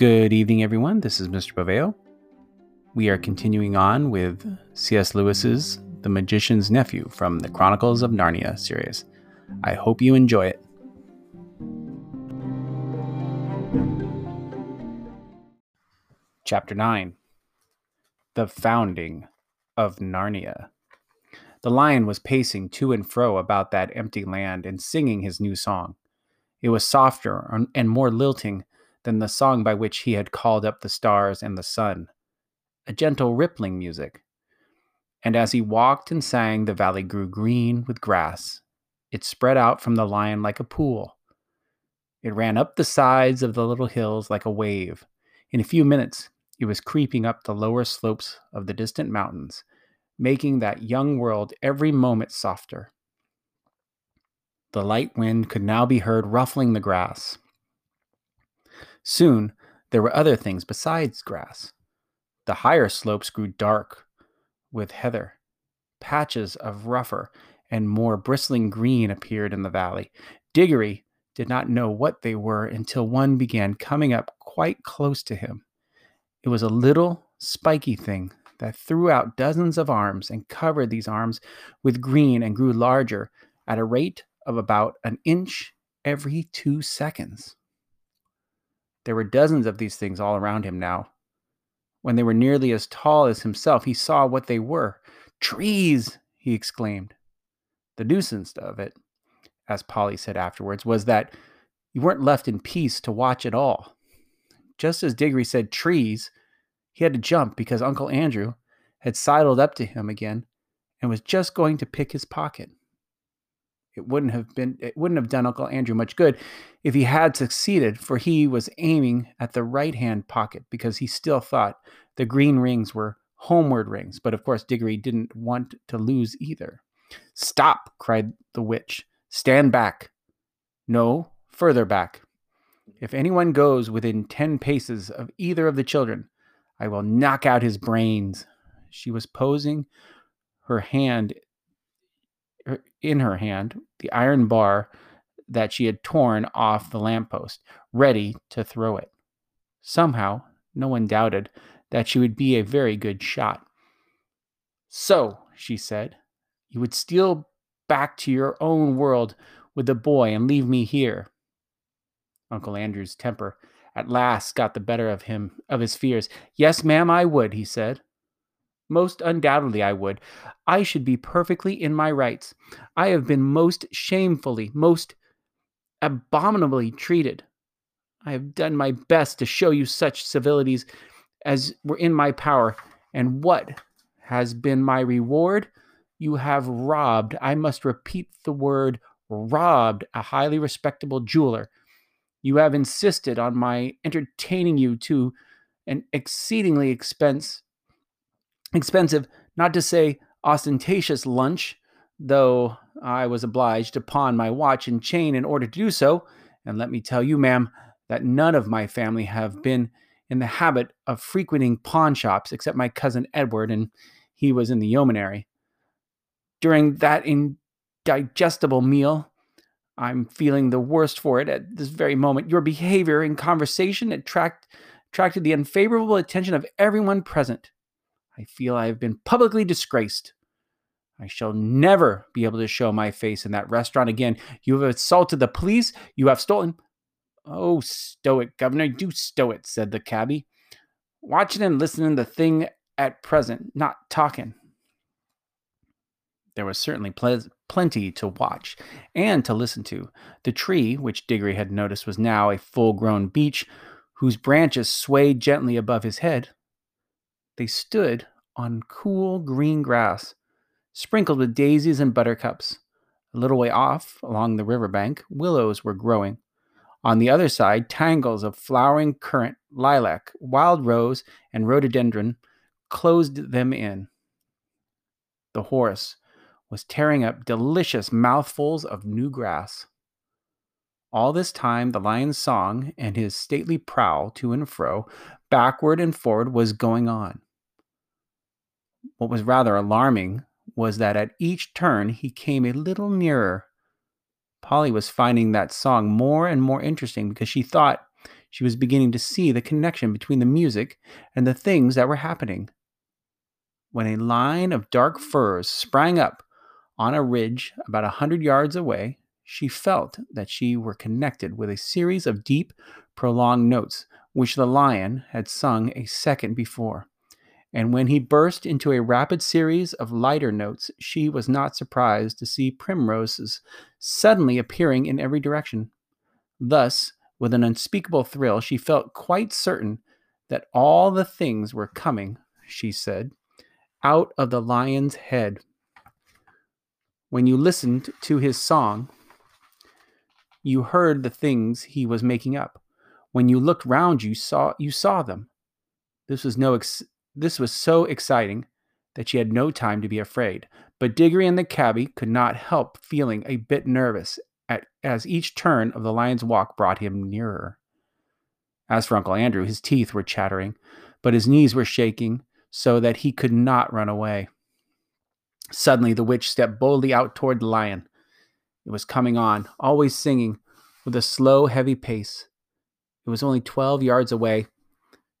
Good evening, everyone. This is Mr. Baveo. We are continuing on with C.S. Lewis's The Magician's Nephew from the Chronicles of Narnia series. I hope you enjoy it. Chapter 9 The Founding of Narnia. The lion was pacing to and fro about that empty land and singing his new song. It was softer and more lilting than the song by which he had called up the stars and the sun, a gentle rippling music. And as he walked and sang, the valley grew green with grass. It spread out from the lion like a pool. It ran up the sides of the little hills like a wave. In a few minutes, it was creeping up the lower slopes of the distant mountains, making that young world every moment softer. The light wind could now be heard ruffling the grass. Soon there were other things besides grass. The higher slopes grew dark with heather. Patches of rougher and more bristling green appeared in the valley. Diggory did not know what they were until one began coming up quite close to him. It was a little spiky thing that threw out dozens of arms and covered these arms with green and grew larger at a rate of about an inch every two seconds. There were dozens of these things all around him now. When they were nearly as tall as himself, he saw what they were. Trees! he exclaimed. The nuisance of it, as Polly said afterwards, was that you weren't left in peace to watch it all. Just as Diggory said trees, he had to jump because Uncle Andrew had sidled up to him again and was just going to pick his pocket. It wouldn't have been it wouldn't have done Uncle Andrew much good if he had succeeded, for he was aiming at the right hand pocket because he still thought the green rings were homeward rings. But of course Diggory didn't want to lose either. Stop, cried the witch. Stand back. No, further back. If anyone goes within ten paces of either of the children, I will knock out his brains. She was posing her hand in her hand the iron bar that she had torn off the lamppost, ready to throw it. Somehow, no one doubted that she would be a very good shot. So, she said, you would steal back to your own world with the boy and leave me here. Uncle Andrew's temper at last got the better of him of his fears. Yes, ma'am, I would, he said. Most undoubtedly, I would. I should be perfectly in my rights. I have been most shamefully, most abominably treated. I have done my best to show you such civilities as were in my power. And what has been my reward? You have robbed, I must repeat the word robbed, a highly respectable jeweler. You have insisted on my entertaining you to an exceedingly expense expensive, not to say ostentatious lunch, though I was obliged to pawn my watch and chain in order to do so. And let me tell you, ma'am, that none of my family have been in the habit of frequenting pawn shops except my cousin Edward, and he was in the yeomanry. During that indigestible meal, I'm feeling the worst for it at this very moment. Your behavior in conversation attract, attracted the unfavorable attention of everyone present. I feel I have been publicly disgraced. I shall never be able to show my face in that restaurant again. You have assaulted the police. You have stolen. Oh, stow it, Governor. Do stow it, said the cabby. Watching and listening the thing at present, not talking. There was certainly ple- plenty to watch and to listen to. The tree, which Diggory had noticed was now a full grown beech, whose branches swayed gently above his head, they stood on cool green grass, sprinkled with daisies and buttercups. A little way off, along the river bank, willows were growing. On the other side, tangles of flowering currant, lilac, wild rose, and rhododendron closed them in. The horse was tearing up delicious mouthfuls of new grass. All this time, the lion's song and his stately prowl to and fro, backward and forward, was going on. What was rather alarming was that at each turn he came a little nearer. Polly was finding that song more and more interesting because she thought she was beginning to see the connection between the music and the things that were happening. When a line of dark firs sprang up on a ridge about a hundred yards away, she felt that she were connected with a series of deep, prolonged notes which the lion had sung a second before. And when he burst into a rapid series of lighter notes, she was not surprised to see primroses suddenly appearing in every direction. Thus, with an unspeakable thrill, she felt quite certain that all the things were coming, she said, out of the lion's head. When you listened to his song, you heard the things he was making up. When you looked round you saw you saw them. This was no ex- this was so exciting that she had no time to be afraid. But Diggory and the cabby could not help feeling a bit nervous at, as each turn of the lion's walk brought him nearer. As for Uncle Andrew, his teeth were chattering, but his knees were shaking so that he could not run away. Suddenly, the witch stepped boldly out toward the lion. It was coming on, always singing, with a slow, heavy pace. It was only twelve yards away.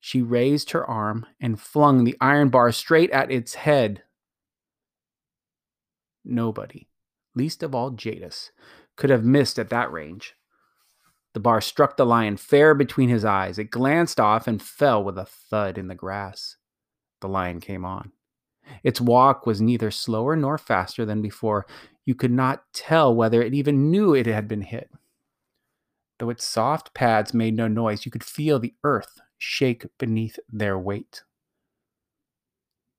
She raised her arm and flung the iron bar straight at its head. Nobody, least of all Jadis, could have missed at that range. The bar struck the lion fair between his eyes. It glanced off and fell with a thud in the grass. The lion came on. Its walk was neither slower nor faster than before. You could not tell whether it even knew it had been hit. Though its soft pads made no noise, you could feel the earth shake beneath their weight.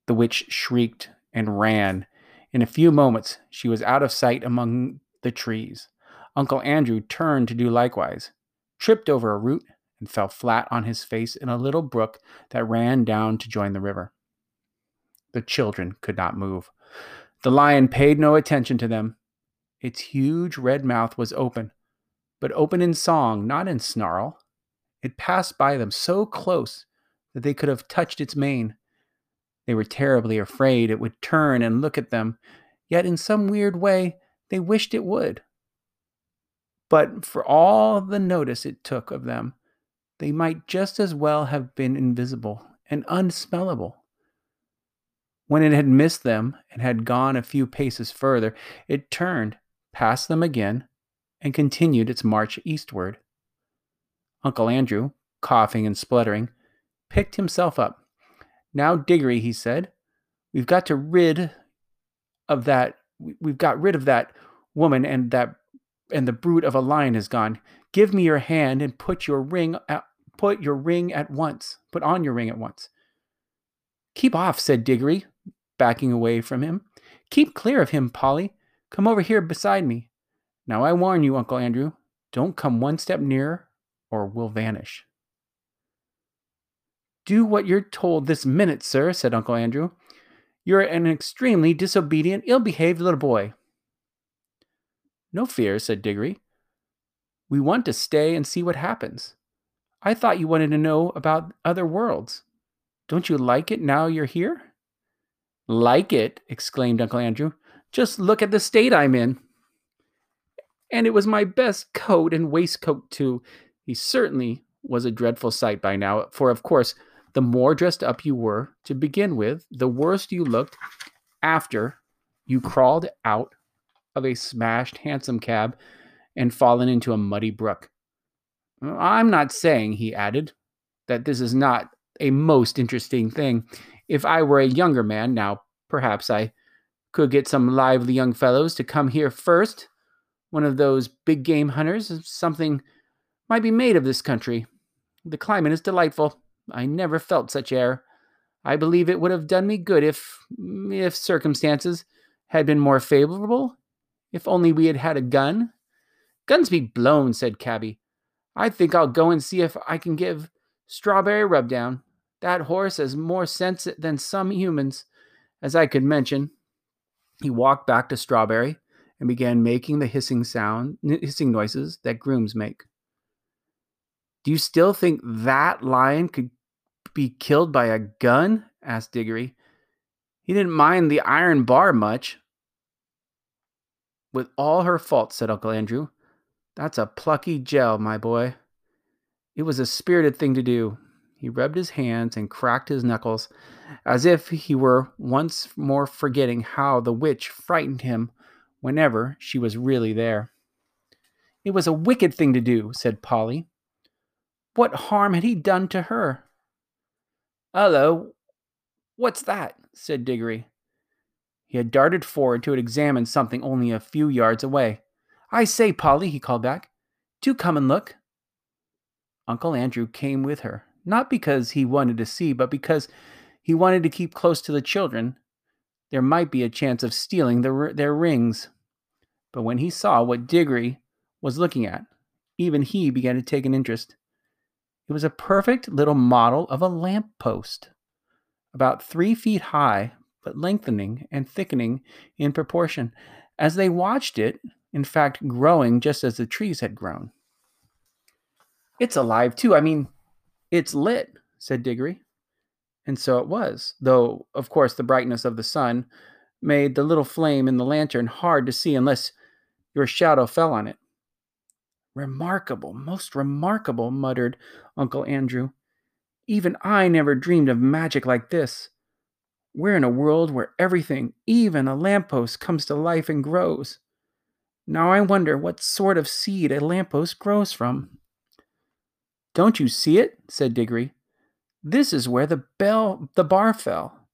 The witch shrieked and ran. In a few moments, she was out of sight among the trees. Uncle Andrew turned to do likewise, tripped over a root, and fell flat on his face in a little brook that ran down to join the river. The children could not move. The lion paid no attention to them. Its huge red mouth was open, but open in song, not in snarl. It passed by them so close that they could have touched its mane. They were terribly afraid it would turn and look at them, yet in some weird way they wished it would. But for all the notice it took of them, they might just as well have been invisible and unsmellable. When it had missed them and had gone a few paces further, it turned, passed them again, and continued its march eastward. Uncle Andrew, coughing and spluttering, picked himself up. Now, Diggory, he said, we've got to rid of that. We've got rid of that woman, and that and the brute of a lion is gone. Give me your hand and put your ring. At, put your ring at once. Put on your ring at once. Keep off, said Diggory, backing away from him. Keep clear of him, Polly. Come over here beside me. Now I warn you, Uncle Andrew, don't come one step nearer or we'll vanish. Do what you're told this minute, sir, said Uncle Andrew. You're an extremely disobedient, ill behaved little boy. No fear, said Diggory. We want to stay and see what happens. I thought you wanted to know about other worlds. Don't you like it now you're here? Like it, exclaimed Uncle Andrew. Just look at the state I'm in. And it was my best coat and waistcoat, too. He certainly was a dreadful sight by now, for of course, the more dressed up you were to begin with, the worse you looked after you crawled out of a smashed hansom cab and fallen into a muddy brook. I'm not saying, he added, that this is not a most interesting thing. If I were a younger man, now perhaps I could get some lively young fellows to come here first. One of those big game hunters, something might be made of this country. The climate is delightful. I never felt such air. I believe it would have done me good if, if circumstances had been more favorable. If only we had had a gun. Guns be blown, said Cabby. I think I'll go and see if I can give Strawberry rubdown. That horse has more sense than some humans, as I could mention. He walked back to Strawberry and began making the hissing sound, hissing noises that grooms make. Do you still think that lion could be killed by a gun? asked Diggory. He didn't mind the iron bar much. With all her faults, said Uncle Andrew. That's a plucky gel, my boy. It was a spirited thing to do. He rubbed his hands and cracked his knuckles, as if he were once more forgetting how the witch frightened him whenever she was really there. It was a wicked thing to do, said Polly. What harm had he done to her? Hullo, what's that? said Diggory. He had darted forward to examine something only a few yards away. I say, Polly, he called back, do come and look. Uncle Andrew came with her, not because he wanted to see, but because he wanted to keep close to the children. There might be a chance of stealing the, their rings. But when he saw what Diggory was looking at, even he began to take an interest. It was a perfect little model of a lamp post, about three feet high, but lengthening and thickening in proportion. As they watched it, in fact, growing just as the trees had grown. It's alive too. I mean, it's lit, said Diggory. And so it was, though, of course, the brightness of the sun made the little flame in the lantern hard to see unless your shadow fell on it. Remarkable, most remarkable, muttered Uncle Andrew. Even I never dreamed of magic like this. We're in a world where everything, even a lamppost, comes to life and grows. Now I wonder what sort of seed a lamppost grows from. Don't you see it? said Diggory. This is where the bell the bar fell.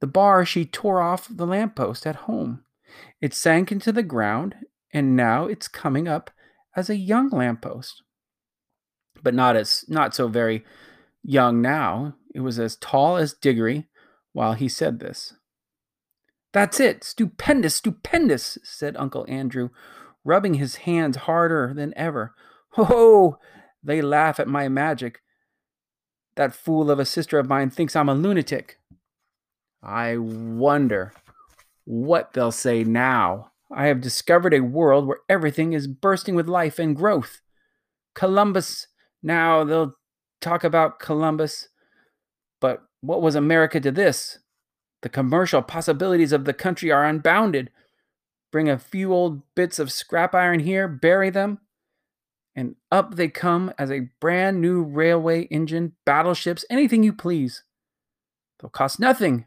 The bar she tore off the lamppost at home. It sank into the ground, and now it's coming up as a young lamppost. But not as not so very young now. It was as tall as Diggory while he said this. That's it. Stupendous, stupendous, said Uncle Andrew, rubbing his hands harder than ever. Ho, they laugh at my magic. That fool of a sister of mine thinks I'm a lunatic. I wonder what they'll say now. I have discovered a world where everything is bursting with life and growth. Columbus, now they'll talk about Columbus. But what was America to this? The commercial possibilities of the country are unbounded. Bring a few old bits of scrap iron here, bury them, and up they come as a brand new railway engine, battleships, anything you please. They'll cost nothing,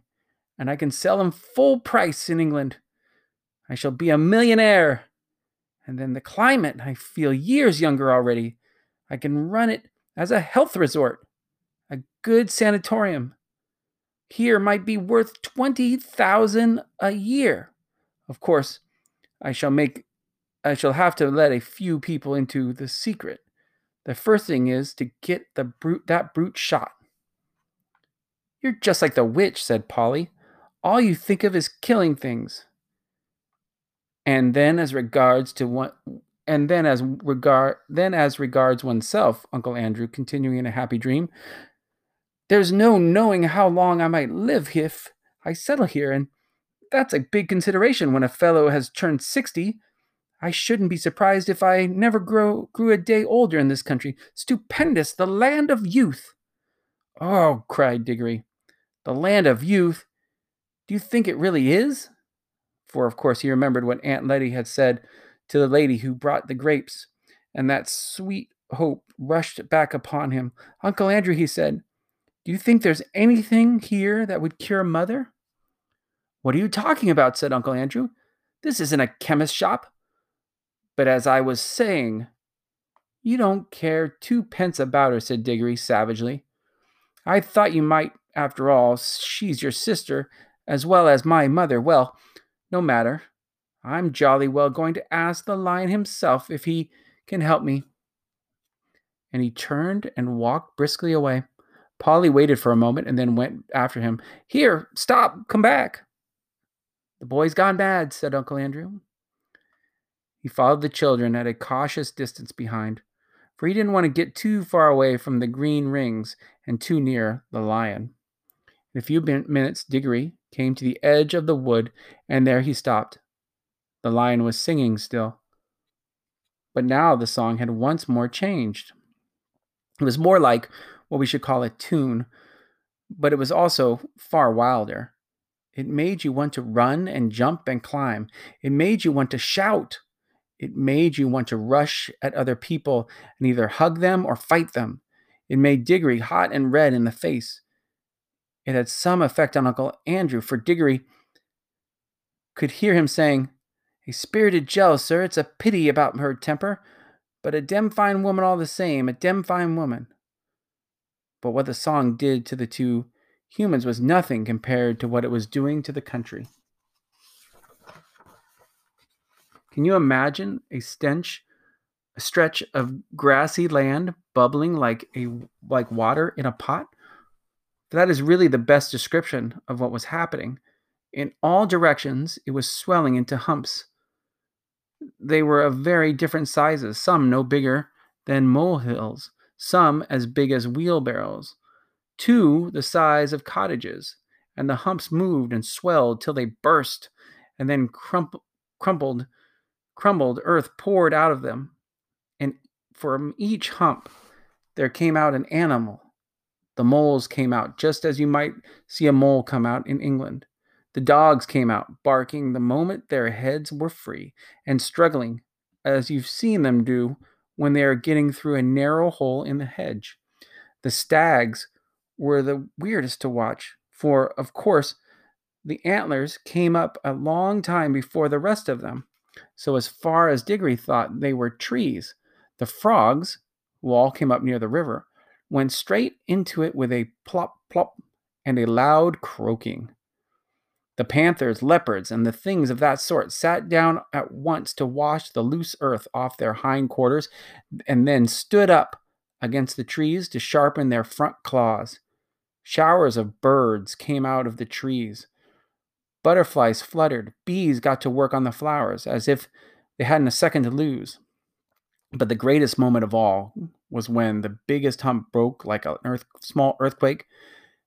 and I can sell them full price in England. I shall be a millionaire. And then the climate, I feel years younger already. I can run it as a health resort, a good sanatorium. Here might be worth 20,000 a year. Of course, I shall make I shall have to let a few people into the secret. The first thing is to get the brute that brute shot. You're just like the witch, said Polly. All you think of is killing things. And then as regards to one and then as regard then as regards oneself, Uncle Andrew, continuing in a happy dream, there's no knowing how long I might live if I settle here, and that's a big consideration when a fellow has turned sixty. I shouldn't be surprised if I never grow grew a day older in this country. Stupendous, the land of youth. Oh, cried Diggory. The land of youth? Do you think it really is? For of course he remembered what Aunt Letty had said to the lady who brought the grapes, and that sweet hope rushed back upon him. Uncle Andrew, he said, do you think there's anything here that would cure mother? What are you talking about? said Uncle Andrew. This isn't a chemist's shop. But as I was saying, you don't care twopence about her, said Diggory savagely. I thought you might, after all. She's your sister, as well as my mother. Well, no matter. I'm jolly well going to ask the lion himself if he can help me. And he turned and walked briskly away. Polly waited for a moment and then went after him. Here, stop, come back. The boy's gone mad, said Uncle Andrew. He followed the children at a cautious distance behind, for he didn't want to get too far away from the green rings and too near the lion. In a few minutes, Diggory came to the edge of the wood, and there he stopped. The lion was singing still. But now the song had once more changed. It was more like what we should call a tune, but it was also far wilder. It made you want to run and jump and climb. It made you want to shout. It made you want to rush at other people and either hug them or fight them. It made Diggory hot and red in the face. It had some effect on Uncle Andrew, for Diggory could hear him saying, A spirited jell, sir, it's a pity about her temper, but a dem fine woman all the same, a dem fine woman. But what the song did to the two humans was nothing compared to what it was doing to the country. Can you imagine a stench, a stretch of grassy land bubbling like a like water in a pot? That is really the best description of what was happening. In all directions, it was swelling into humps. They were of very different sizes, some no bigger than molehills, some as big as wheelbarrows, two the size of cottages, and the humps moved and swelled till they burst, and then crump- crumpled crumbled, earth poured out of them, and from each hump there came out an animal. The moles came out just as you might see a mole come out in England. The dogs came out, barking the moment their heads were free, and struggling, as you've seen them do when they are getting through a narrow hole in the hedge. The stags were the weirdest to watch, for, of course, the antlers came up a long time before the rest of them. So, as far as Diggory thought they were trees, the frogs, who all came up near the river, went straight into it with a plop plop and a loud croaking. The panthers, leopards, and the things of that sort sat down at once to wash the loose earth off their hind quarters, and then stood up against the trees to sharpen their front claws. Showers of birds came out of the trees. Butterflies fluttered, bees got to work on the flowers as if they hadn't a second to lose. But the greatest moment of all was when the biggest hump broke like a earth, small earthquake,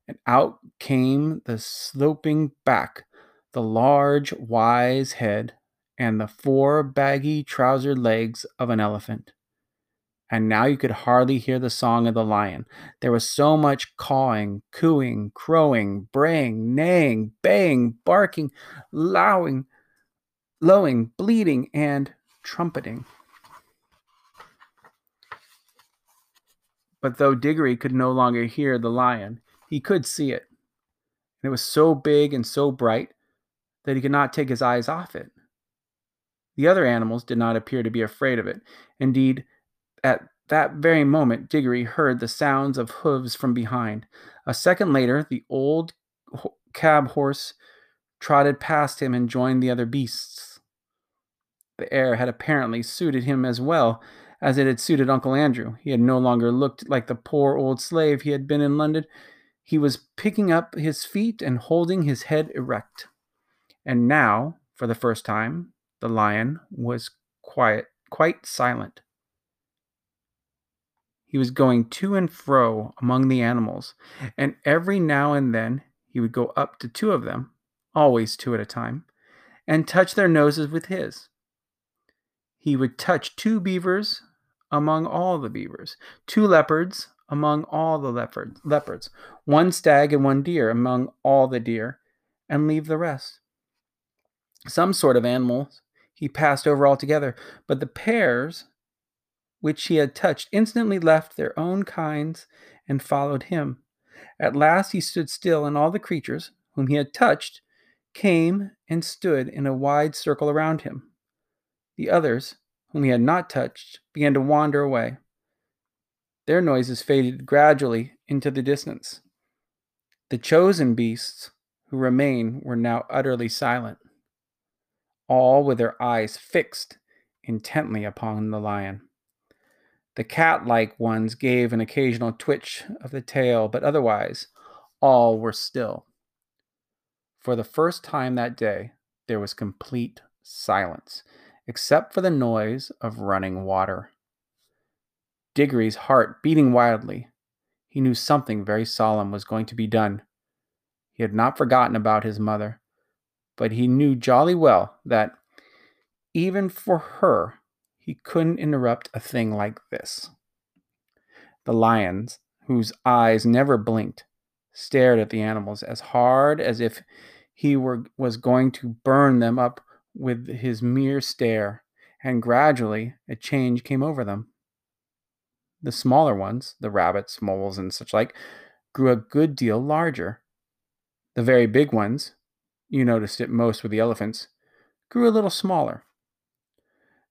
and out came the sloping back, the large, wise head, and the four baggy trousered legs of an elephant and now you could hardly hear the song of the lion. There was so much cawing, cooing, crowing, braying, neighing, baying, barking, lowing, lowing, bleating, and trumpeting. But though Diggory could no longer hear the lion, he could see it. And it was so big and so bright that he could not take his eyes off it. The other animals did not appear to be afraid of it. Indeed, at that very moment, Diggory heard the sounds of hooves from behind. A second later, the old cab horse trotted past him and joined the other beasts. The air had apparently suited him as well as it had suited Uncle Andrew. He had no longer looked like the poor old slave he had been in London. He was picking up his feet and holding his head erect. And now, for the first time, the lion was quiet, quite silent. He was going to and fro among the animals, and every now and then he would go up to two of them, always two at a time, and touch their noses with his. He would touch two beavers among all the beavers, two leopards among all the leopard, leopards, one stag and one deer among all the deer, and leave the rest. Some sort of animals he passed over altogether, but the pairs which he had touched instantly left their own kinds and followed him. At last he stood still, and all the creatures whom he had touched came and stood in a wide circle around him. The others, whom he had not touched, began to wander away. Their noises faded gradually into the distance. The chosen beasts who remained were now utterly silent, all with their eyes fixed intently upon the lion. The cat like ones gave an occasional twitch of the tail, but otherwise all were still. For the first time that day, there was complete silence, except for the noise of running water. Diggory's heart beating wildly, he knew something very solemn was going to be done. He had not forgotten about his mother, but he knew jolly well that, even for her, he couldn't interrupt a thing like this. The lions, whose eyes never blinked, stared at the animals as hard as if he were was going to burn them up with his mere stare, and gradually a change came over them. The smaller ones, the rabbits, moles, and such like, grew a good deal larger. The very big ones, you noticed it most with the elephants, grew a little smaller.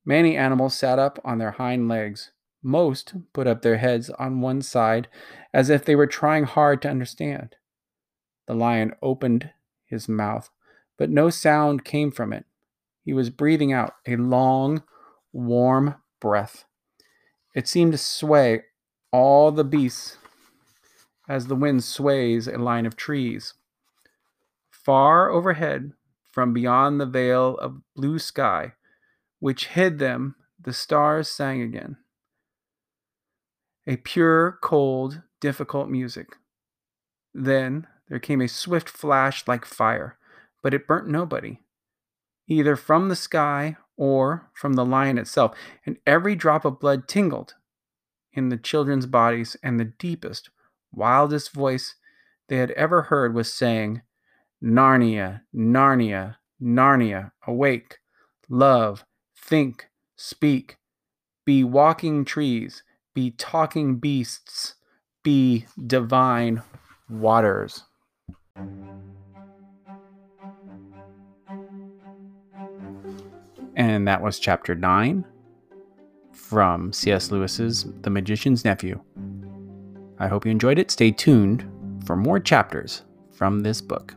Many animals sat up on their hind legs. Most put up their heads on one side as if they were trying hard to understand. The lion opened his mouth, but no sound came from it. He was breathing out a long, warm breath. It seemed to sway all the beasts as the wind sways a line of trees. Far overhead, from beyond the veil of blue sky, which hid them, the stars sang again. A pure, cold, difficult music. Then there came a swift flash like fire, but it burnt nobody, either from the sky or from the lion itself, and every drop of blood tingled in the children's bodies, and the deepest, wildest voice they had ever heard was saying, Narnia, Narnia, Narnia, awake, love, think, speak, be walking trees, be talking beasts, be divine waters. And that was chapter 9 from C.S. Lewis's The Magician's Nephew. I hope you enjoyed it. Stay tuned for more chapters from this book.